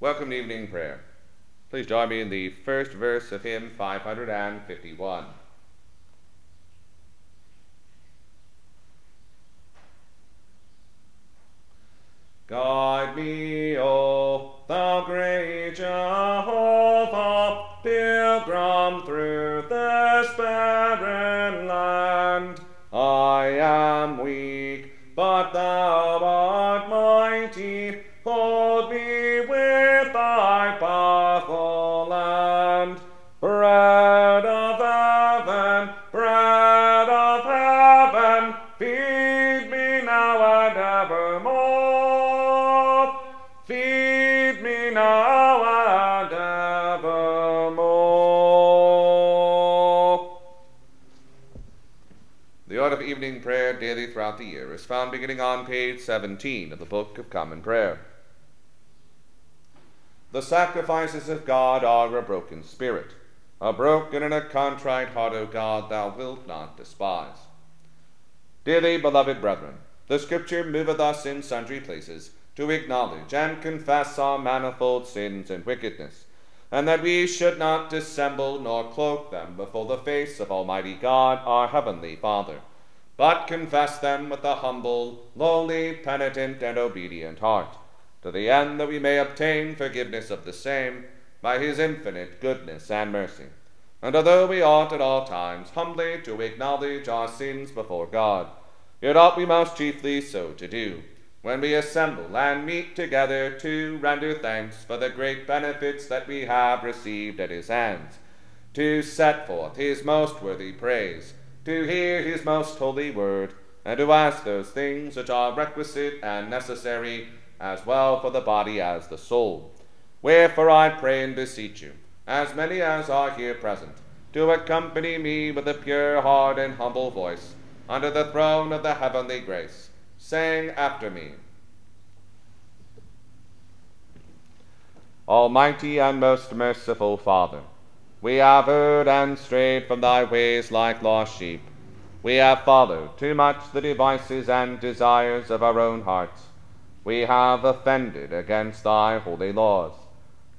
Welcome to evening prayer. Please join me in the first verse of hymn 551. Guide me, O thou great feed me now and evermore. Feed me now and evermore. The order of evening prayer daily throughout the year is found beginning on page 17 of the Book of Common Prayer. The sacrifices of God are a broken spirit. A broken and a contrite heart, O God, thou wilt not despise. Dearly beloved brethren, the Scripture moveth us in sundry places to acknowledge and confess our manifold sins and wickedness, and that we should not dissemble nor cloak them before the face of Almighty God, our heavenly Father, but confess them with a humble, lowly, penitent, and obedient heart to the end that we may obtain forgiveness of the same by his infinite goodness and mercy. And although we ought at all times humbly to acknowledge our sins before God, yet ought we most chiefly so to do, when we assemble and meet together to render thanks for the great benefits that we have received at his hands, to set forth his most worthy praise, to hear his most holy word, and to ask those things which are requisite and necessary as well for the body as the soul. Wherefore I pray and beseech you, as many as are here present, to accompany me with a pure heart and humble voice under the throne of the heavenly grace, saying after me, Almighty and most merciful Father, we have erred and strayed from thy ways like lost sheep. We have followed too much the devices and desires of our own hearts we have offended against thy holy laws.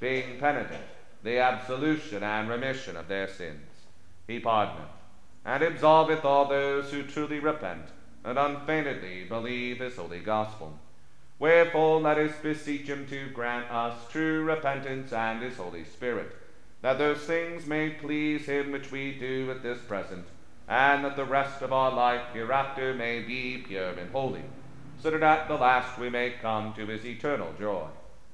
being penitent, the absolution and remission of their sins. He pardoneth and absolveth all those who truly repent and unfeignedly believe his holy gospel. Wherefore let us beseech him to grant us true repentance and his Holy Spirit, that those things may please him which we do at this present, and that the rest of our life hereafter may be pure and holy so that at the last we may come to his eternal joy.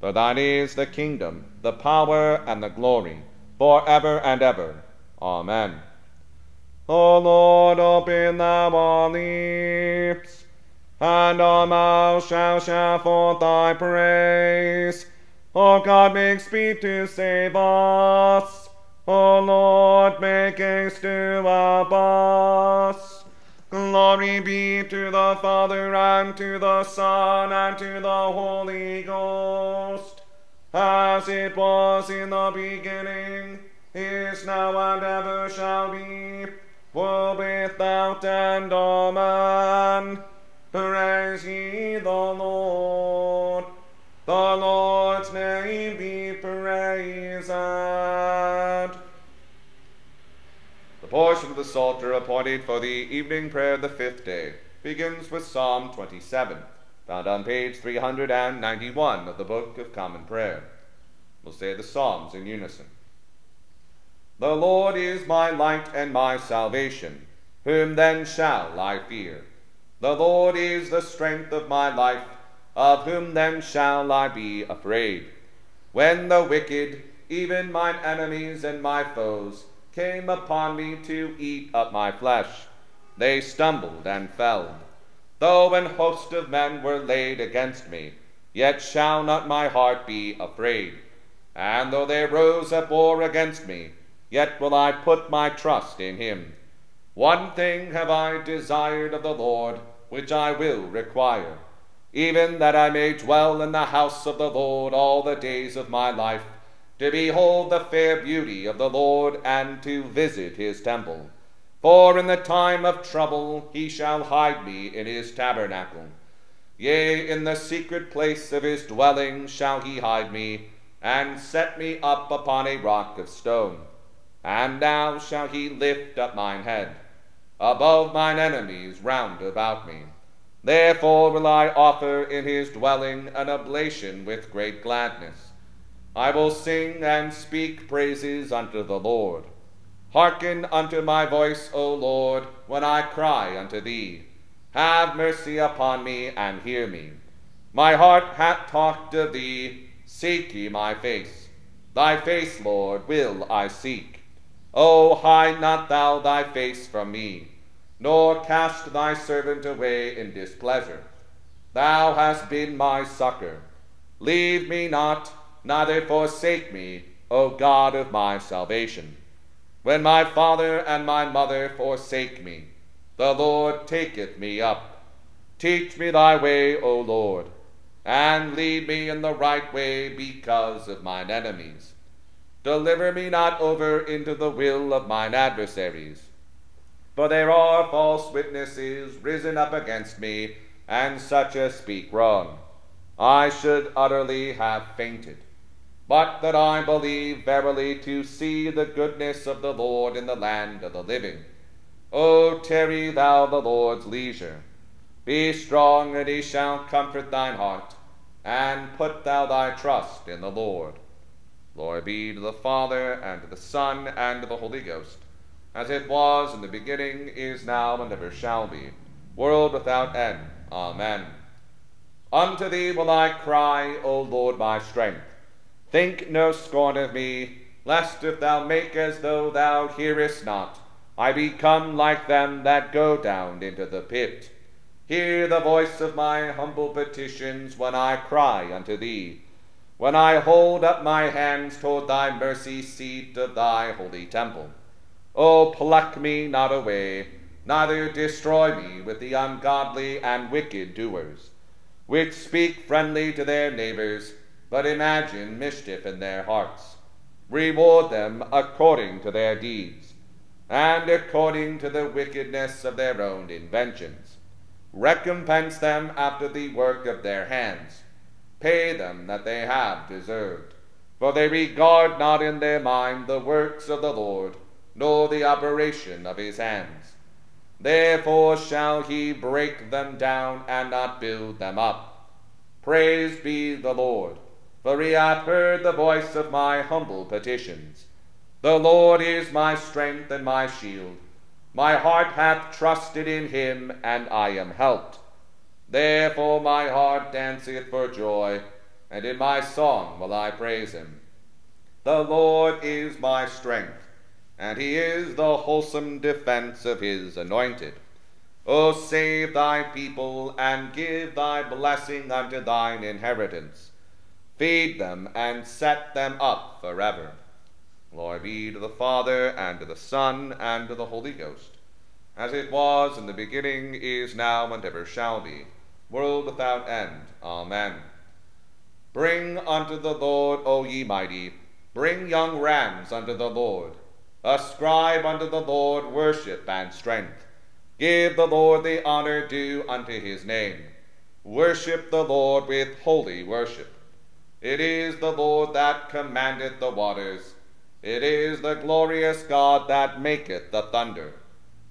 For thine is the kingdom, the power, and the glory, for ever and ever. Amen. O Lord, open thou our lips, and our mouth shall shout forth thy praise. O God, make speed to save us. O Lord, make haste to help us. Glory be to the Father, and to the Son, and to the Holy Ghost, as it was in the beginning, is now and ever shall be, world without end. Amen. Praise ye the Lord. The Lord's name be praised. Portion of the Psalter appointed for the evening prayer of the fifth day begins with Psalm 27, found on page 391 of the Book of Common Prayer. We'll say the Psalms in unison. The Lord is my light and my salvation. Whom then shall I fear? The Lord is the strength of my life. Of whom then shall I be afraid? When the wicked, even mine enemies and my foes, came upon me to eat up my flesh, they stumbled and fell. Though an host of men were laid against me, yet shall not my heart be afraid. And though they rose up war against me, yet will I put my trust in him. One thing have I desired of the Lord, which I will require, even that I may dwell in the house of the Lord all the days of my life, to behold the fair beauty of the Lord, and to visit his temple. For in the time of trouble he shall hide me in his tabernacle. Yea, in the secret place of his dwelling shall he hide me, and set me up upon a rock of stone. And now shall he lift up mine head above mine enemies round about me. Therefore will I offer in his dwelling an oblation with great gladness. I will sing and speak praises unto the Lord. Hearken unto my voice, O Lord, when I cry unto thee. Have mercy upon me and hear me. My heart hath talked of thee. Seek ye my face. Thy face, Lord, will I seek. O hide not thou thy face from me, nor cast thy servant away in displeasure. Thou hast been my succor. Leave me not, neither forsake me, O God of my salvation. When my father and my mother forsake me, the Lord taketh me up. Teach me thy way, O Lord, and lead me in the right way because of mine enemies. Deliver me not over into the will of mine adversaries. For there are false witnesses risen up against me, and such as speak wrong. I should utterly have fainted, but that I believe verily to see the goodness of the Lord in the land of the living. O tarry thou the Lord's leisure. Be strong, and he shall comfort thine heart, and put thou thy trust in the Lord. Glory be to the Father, and to the Son, and to the Holy Ghost, as it was in the beginning, is now, and ever shall be, world without end. Amen. Unto thee will I cry, O Lord my strength. Think no scorn of me, lest if thou make as though thou hearest not, I become like them that go down into the pit. Hear the voice of my humble petitions when I cry unto thee when I hold up my hands toward thy mercy seat of thy holy temple. O pluck me not away, neither destroy me with the ungodly and wicked doers, which speak friendly to their neighbors, but imagine mischief in their hearts. Reward them according to their deeds, and according to the wickedness of their own inventions. Recompense them after the work of their hands Pay them that they have deserved. For they regard not in their mind the works of the Lord, nor the operation of his hands. Therefore shall he break them down and not build them up. Praise be the Lord, for he hath heard the voice of my humble petitions. The Lord is my strength and my shield. My heart hath trusted in him, and I am helped. Therefore my heart danceth for joy, and in my song will I praise him. The Lord is my strength, and he is the wholesome defense of his anointed. O save thy people, and give thy blessing unto thine inheritance. Feed them, and set them up forever. Glory be to the Father, and to the Son, and to the Holy Ghost, as it was in the beginning, is now, and ever shall be world without end. Amen. Bring unto the Lord, O ye mighty, Bring young rams unto the Lord. Ascribe unto the Lord worship and strength. Give the Lord the honor due unto his name. Worship the Lord with holy worship. It is the Lord that commandeth the waters. It is the glorious God that maketh the thunder.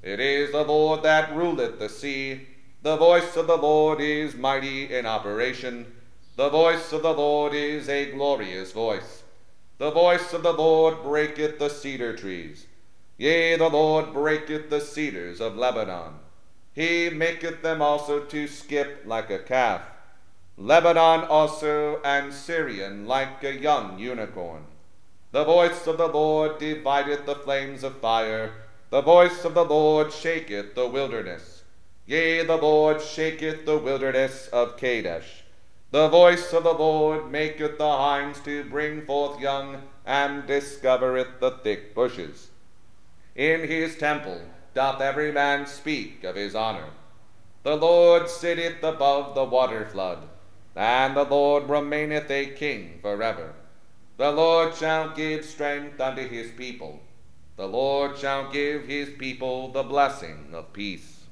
It is the Lord that ruleth the sea. The voice of the Lord is mighty in operation. The voice of the Lord is a glorious voice. The voice of the Lord breaketh the cedar trees. Yea, the Lord breaketh the cedars of Lebanon. He maketh them also to skip like a calf. Lebanon also and Sirion like a young unicorn. The voice of the Lord divideth the flames of fire. The voice of the Lord shaketh the wilderness. Yea, the Lord shaketh the wilderness of Kadesh. The voice of the Lord maketh the hinds to bring forth young, and discovereth the thick bushes. In his temple doth every man speak of his honor. The Lord sitteth above the water flood, and the Lord remaineth a king forever. The Lord shall give strength unto his people. The Lord shall give his people the blessing of peace.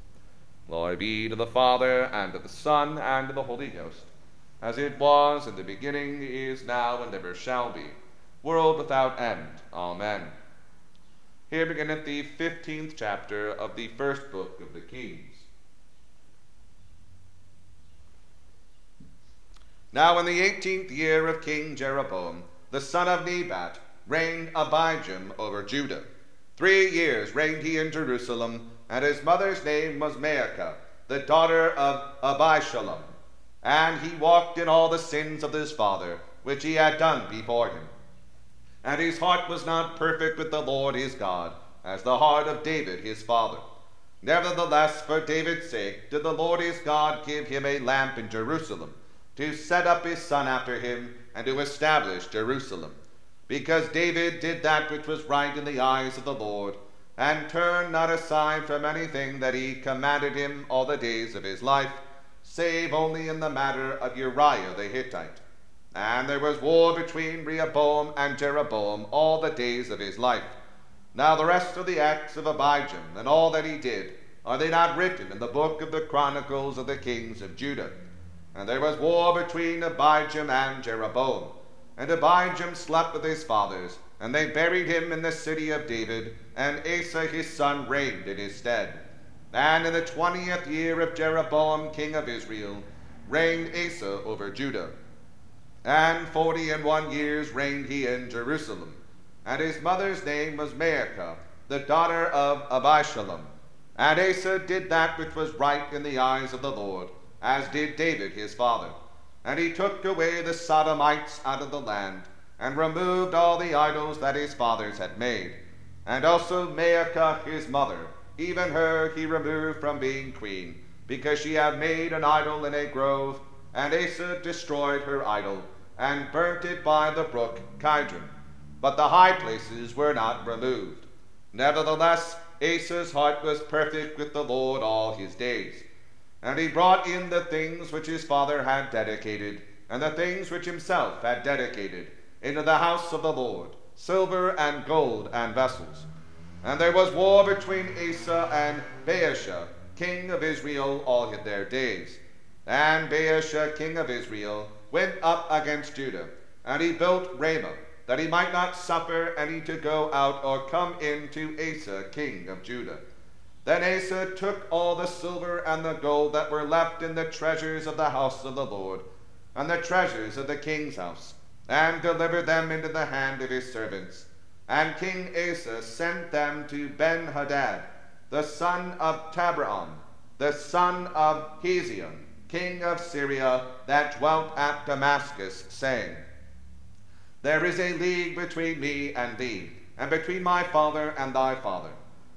Glory be to the Father, and to the Son, and to the Holy Ghost, as it was in the beginning, is now, and ever shall be, world without end. Amen. Here beginneth the fifteenth chapter of the first book of the Kings. Now in the eighteenth year of King Jeroboam, the son of Nebat, reigned Abijam over Judah. Three years reigned he in Jerusalem, and his mother's name was Maacah, the daughter of Abishalom. And he walked in all the sins of his father, which he had done before him. And his heart was not perfect with the Lord his God, as the heart of David his father. Nevertheless, for David's sake, did the Lord his God give him a lamp in Jerusalem, to set up his son after him, and to establish Jerusalem. Because David did that which was right in the eyes of the Lord, and turned not aside from anything that he commanded him all the days of his life, save only in the matter of Uriah the Hittite. And there was war between Rehoboam and Jeroboam all the days of his life. Now the rest of the acts of Abijam, and all that he did, are they not written in the book of the Chronicles of the kings of Judah? And there was war between Abijam and Jeroboam. And Abijam slept with his fathers, and they buried him in the city of David, and Asa his son reigned in his stead. And in the twentieth year of Jeroboam king of Israel reigned Asa over Judah. And forty and one years reigned he in Jerusalem. And his mother's name was Maacah, the daughter of Abishalom. And Asa did that which was right in the eyes of the Lord as did David his father. And he took away the Sodomites out of the land, and removed all the idols that his fathers had made. And also Maacah his mother, even her he removed from being queen, because she had made an idol in a grove, and Asa destroyed her idol, and burnt it by the brook Kidron. But the high places were not removed. Nevertheless, Asa's heart was perfect with the Lord all his days. And he brought in the things which his father had dedicated, and the things which himself had dedicated, into the house of the Lord, silver and gold and vessels. And there was war between Asa and Baasha, king of Israel, all their days. And Baasha, king of Israel, went up against Judah, and he built Ramah, that he might not suffer any to go out or come in to Asa, king of Judah. Then Asa took all the silver and the gold that were left in the treasures of the house of the Lord, and the treasures of the king's house, and delivered them into the hand of his servants. And King Asa sent them to Ben-Hadad, the son of Tabrimon, the son of Hezion, king of Syria, that dwelt at Damascus, saying, There is a league between me and thee, and between my father and thy father.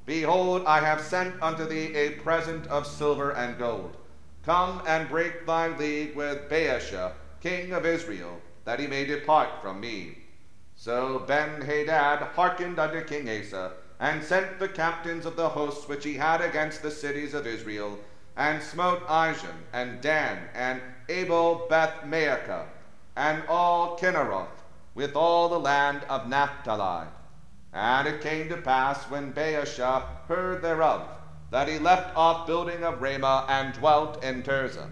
Behold, I have sent unto thee a present of silver and gold. Come and break thy league with Baasha, king of Israel, that he may depart from me. So Ben-Hadad hearkened unto King Asa, and sent the captains of the hosts which he had against the cities of Israel, and smote Ijon, and Dan, and Abel Beth and all Kinneroth, with all the land of Naphtali. And it came to pass when Baasha heard thereof, that he left off building of Ramah and dwelt in Tirzah.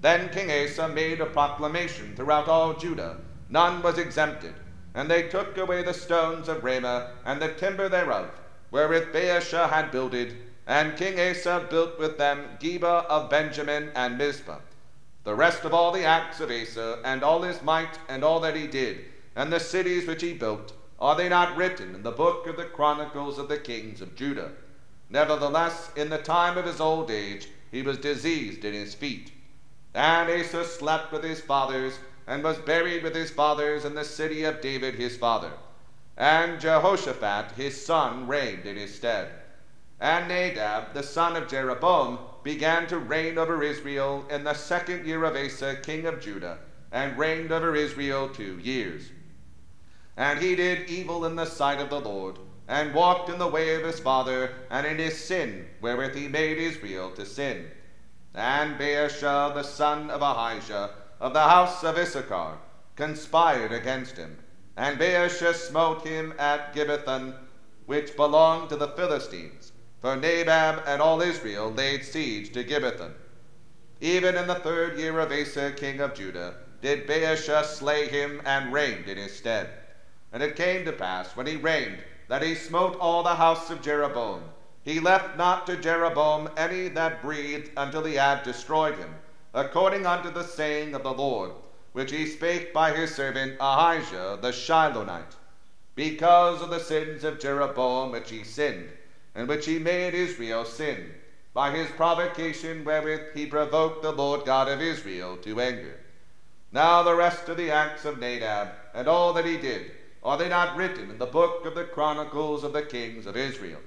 Then King Asa made a proclamation throughout all Judah, none was exempted, and they took away the stones of Ramah and the timber thereof, wherewith Baasha had builded, and King Asa built with them Geba of Benjamin and Mizpah. The rest of all the acts of Asa, and all his might, and all that he did, and the cities which he built, are they not written in the book of the Chronicles of the kings of Judah? Nevertheless, in the time of his old age, he was diseased in his feet. And Asa slept with his fathers, and was buried with his fathers in the city of David his father. And Jehoshaphat his son reigned in his stead. And Nadab the son of Jeroboam began to reign over Israel in the second year of Asa king of Judah, and reigned over Israel two years. And he did evil in the sight of the Lord, and walked in the way of his father, and in his sin, wherewith he made Israel to sin. And Baasha the son of Ahijah, of the house of Issachar, conspired against him. And Baasha smote him at Gibbethon, which belonged to the Philistines. For Nadab and all Israel laid siege to Gibbethon. Even in the third year of Asa king of Judah, did Baasha slay him and reigned in his stead. And it came to pass, when he reigned, that he smote all the house of Jeroboam. He left not to Jeroboam any that breathed until he had destroyed him, according unto the saying of the Lord, which he spake by his servant Ahijah the Shilonite, because of the sins of Jeroboam which he sinned, and which he made Israel sin, by his provocation wherewith he provoked the Lord God of Israel to anger. Now the rest of the acts of Nadab, and all that he did, are they not written in the book of the Chronicles of the kings of Israel?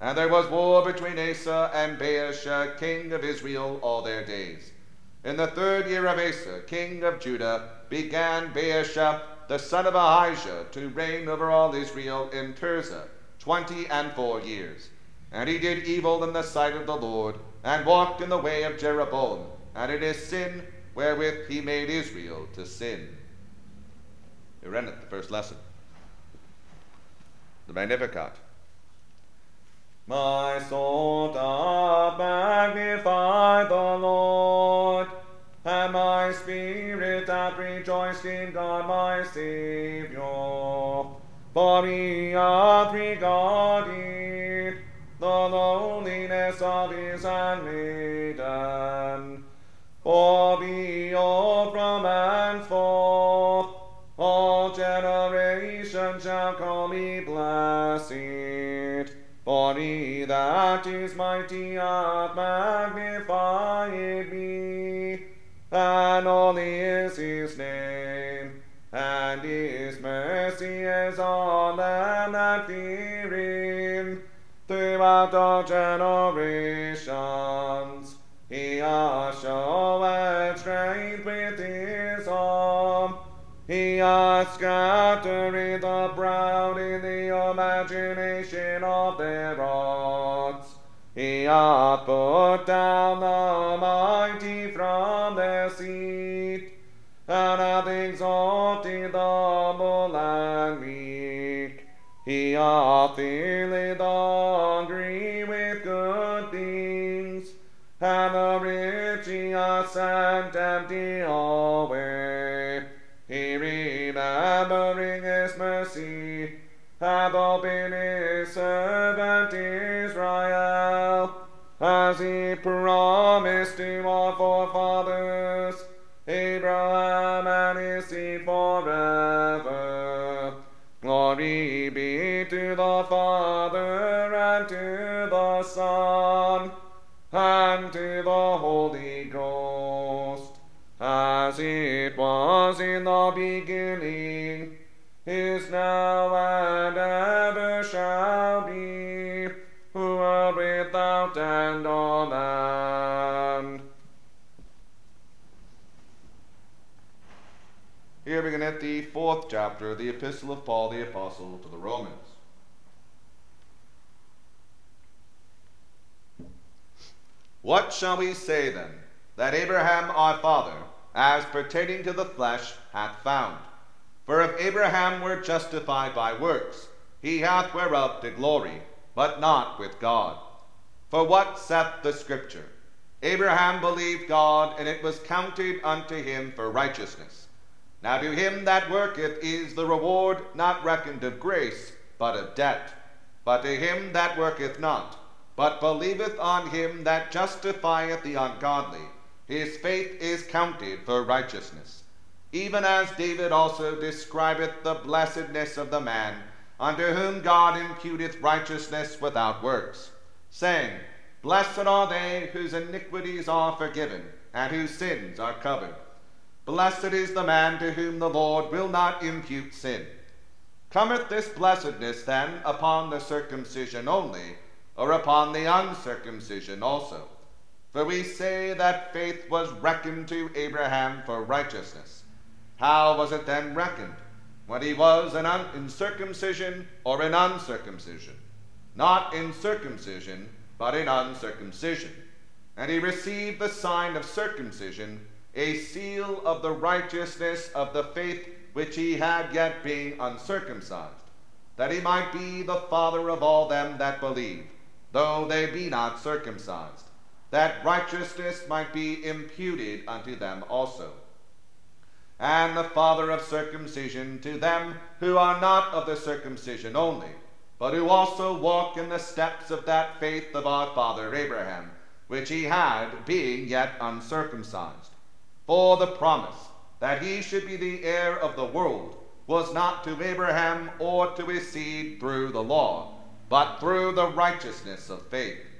And there was war between Asa and Baasha, king of Israel, all their days. In the third year of Asa, king of Judah, began Baasha, the son of Ahijah, to reign over all Israel in Tirzah, twenty and four years. And he did evil in the sight of the Lord, and walked in the way of Jeroboam, and in his sin wherewith he made Israel to sin. Here endeth the first lesson. The Magnificat. My soul doth magnify the Lord, and my spirit hath rejoiced in God my Saviour. For he hath regarded the loneliness of his handmaiden. That is mighty hath magnified me, and holy is his name, and his mercy is on them that fear him throughout and the rich he sent empty away. He remembering his mercy, hath opened his servant Israel, as he promised to our forefathers, Abraham and his seed forever. Glory be to the Father and to the Son beginning, is now, and ever shall be, who are without end. Amen. Here beginneth the fourth chapter of the Epistle of Paul the Apostle to the Romans. What shall we say then that Abraham our father, as pertaining to the flesh, hath found? For if Abraham were justified by works, he hath whereof to glory, but not with God. For what saith the Scripture? Abraham believed God, and it was counted unto him for righteousness. Now to him that worketh is the reward not reckoned of grace, but of debt. But to him that worketh not, but believeth on him that justifieth the ungodly, his faith is counted for righteousness. Even as David also describeth the blessedness of the man, unto whom God imputeth righteousness without works, saying, Blessed are they whose iniquities are forgiven, and whose sins are covered. Blessed is the man to whom the Lord will not impute sin. Cometh this blessedness then upon the circumcision only, or upon the uncircumcision also? For we say that faith was reckoned to Abraham for righteousness. How was it then reckoned? When he was in, un- in circumcision or in uncircumcision? Not in circumcision, but in uncircumcision. And he received the sign of circumcision a seal of the righteousness of the faith which he had yet being uncircumcised, that he might be the father of all them that believe, though they be not circumcised, that righteousness might be imputed unto them also. And the father of circumcision to them who are not of the circumcision only, but who also walk in the steps of that faith of our father Abraham, which he had, being yet uncircumcised for the promise that he should be the heir of the world was not to Abraham or to his seed through the law, but through the righteousness of faith.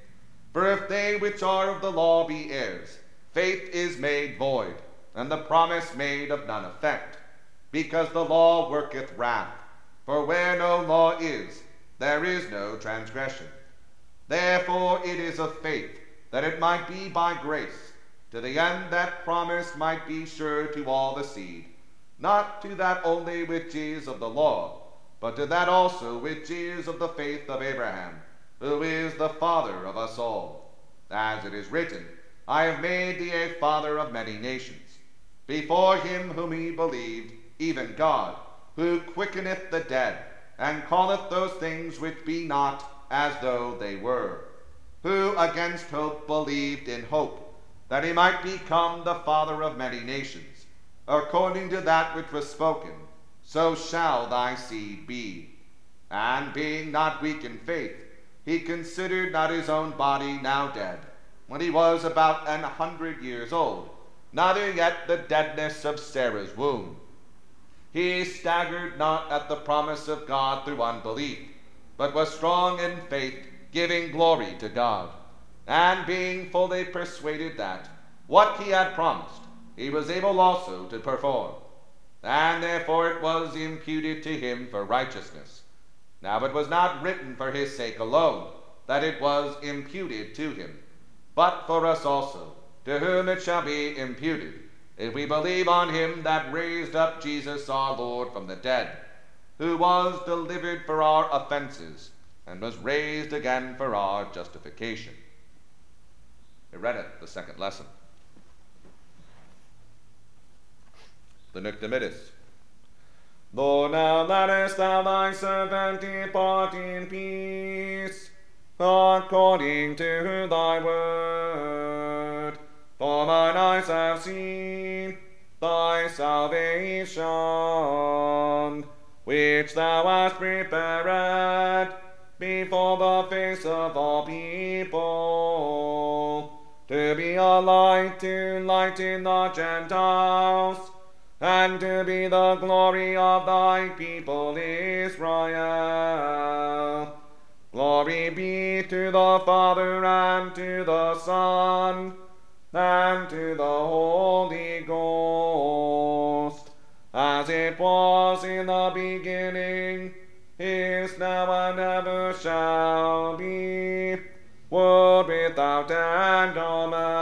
For if they which are of the law be heirs, faith is made void, and the promise made of none effect, because the law worketh wrath. For where no law is, there is no transgression. Therefore it is of faith, that it might be by grace to the end that promise might be sure to all the seed, not to that only which is of the law, but to that also which is of the faith of Abraham, who is the father of us all. As it is written, I have made thee a father of many nations, before him whom he believed, even God, who quickeneth the dead, and calleth those things which be not as though they were, who against hope believed in hope that he might become the father of many nations, according to that which was spoken, so shall thy seed be. And being not weak in faith, he considered not his own body now dead, when he was about an hundred years old, neither yet the deadness of Sarah's womb. He staggered not at the promise of God through unbelief, but was strong in faith, giving glory to God and being fully persuaded that what he had promised he was able also to perform, and therefore it was imputed to him for righteousness. Now it was not written for his sake alone that it was imputed to him, but for us also, to whom it shall be imputed, if we believe on him that raised up Jesus our Lord from the dead, who was delivered for our offenses, and was raised again for our justification. We read it, the second lesson. The Nunc Dimittis. Lord, now lettest thou thy servant depart in peace, according to thy word. For mine eyes have seen thy salvation, which thou hast prepared before the face of all people to be a light to lighten the Gentiles, and to be the glory of thy people Israel. Glory be to the Father and to the Son and to the Holy Ghost, as it was in the beginning, is now, and ever shall be world without end. Amen.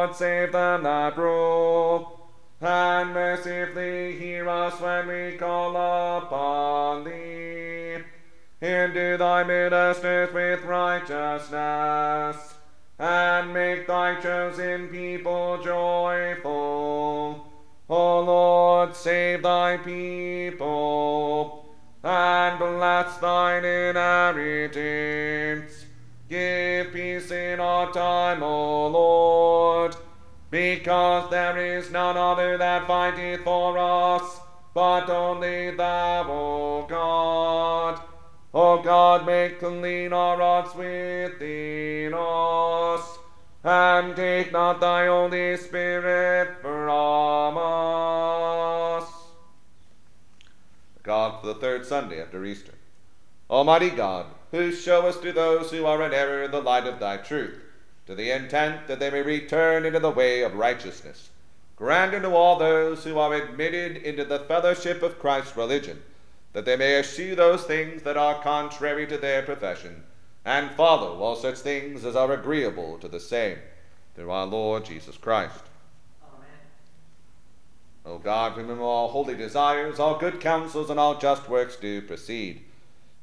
Lord, save them that rule, and mercifully hear us when we call upon thee. Endue thy ministers with righteousness, and make thy chosen people joyful. O Lord, save thy people, and bless thine inheritance. Give peace in our time, O Lord, because there is none other that fighteth for us, but only thou, O God. O God, make clean our hearts within us and take not thy Holy Spirit from us. God for the third Sunday after Easter. Almighty God, who showest to those who are in error the light of thy truth, to the intent that they may return into the way of righteousness, grant unto all those who are admitted into the fellowship of Christ's religion, that they may eschew those things that are contrary to their profession and follow all such things as are agreeable to the same, through our Lord Jesus Christ. Amen. O God, from whom all holy desires, all good counsels, and all just works do proceed,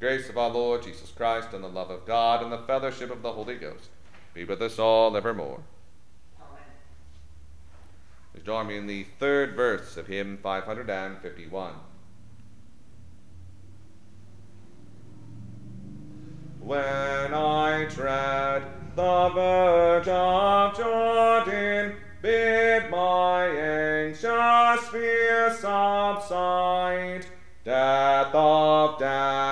Grace of our Lord Jesus Christ, and the love of God, and the fellowship of the Holy Ghost be with us all evermore. Amen. Please join me in the third verse of hymn 551. When I tread the verge of Jordan, bid my anxious fear subside. Death of death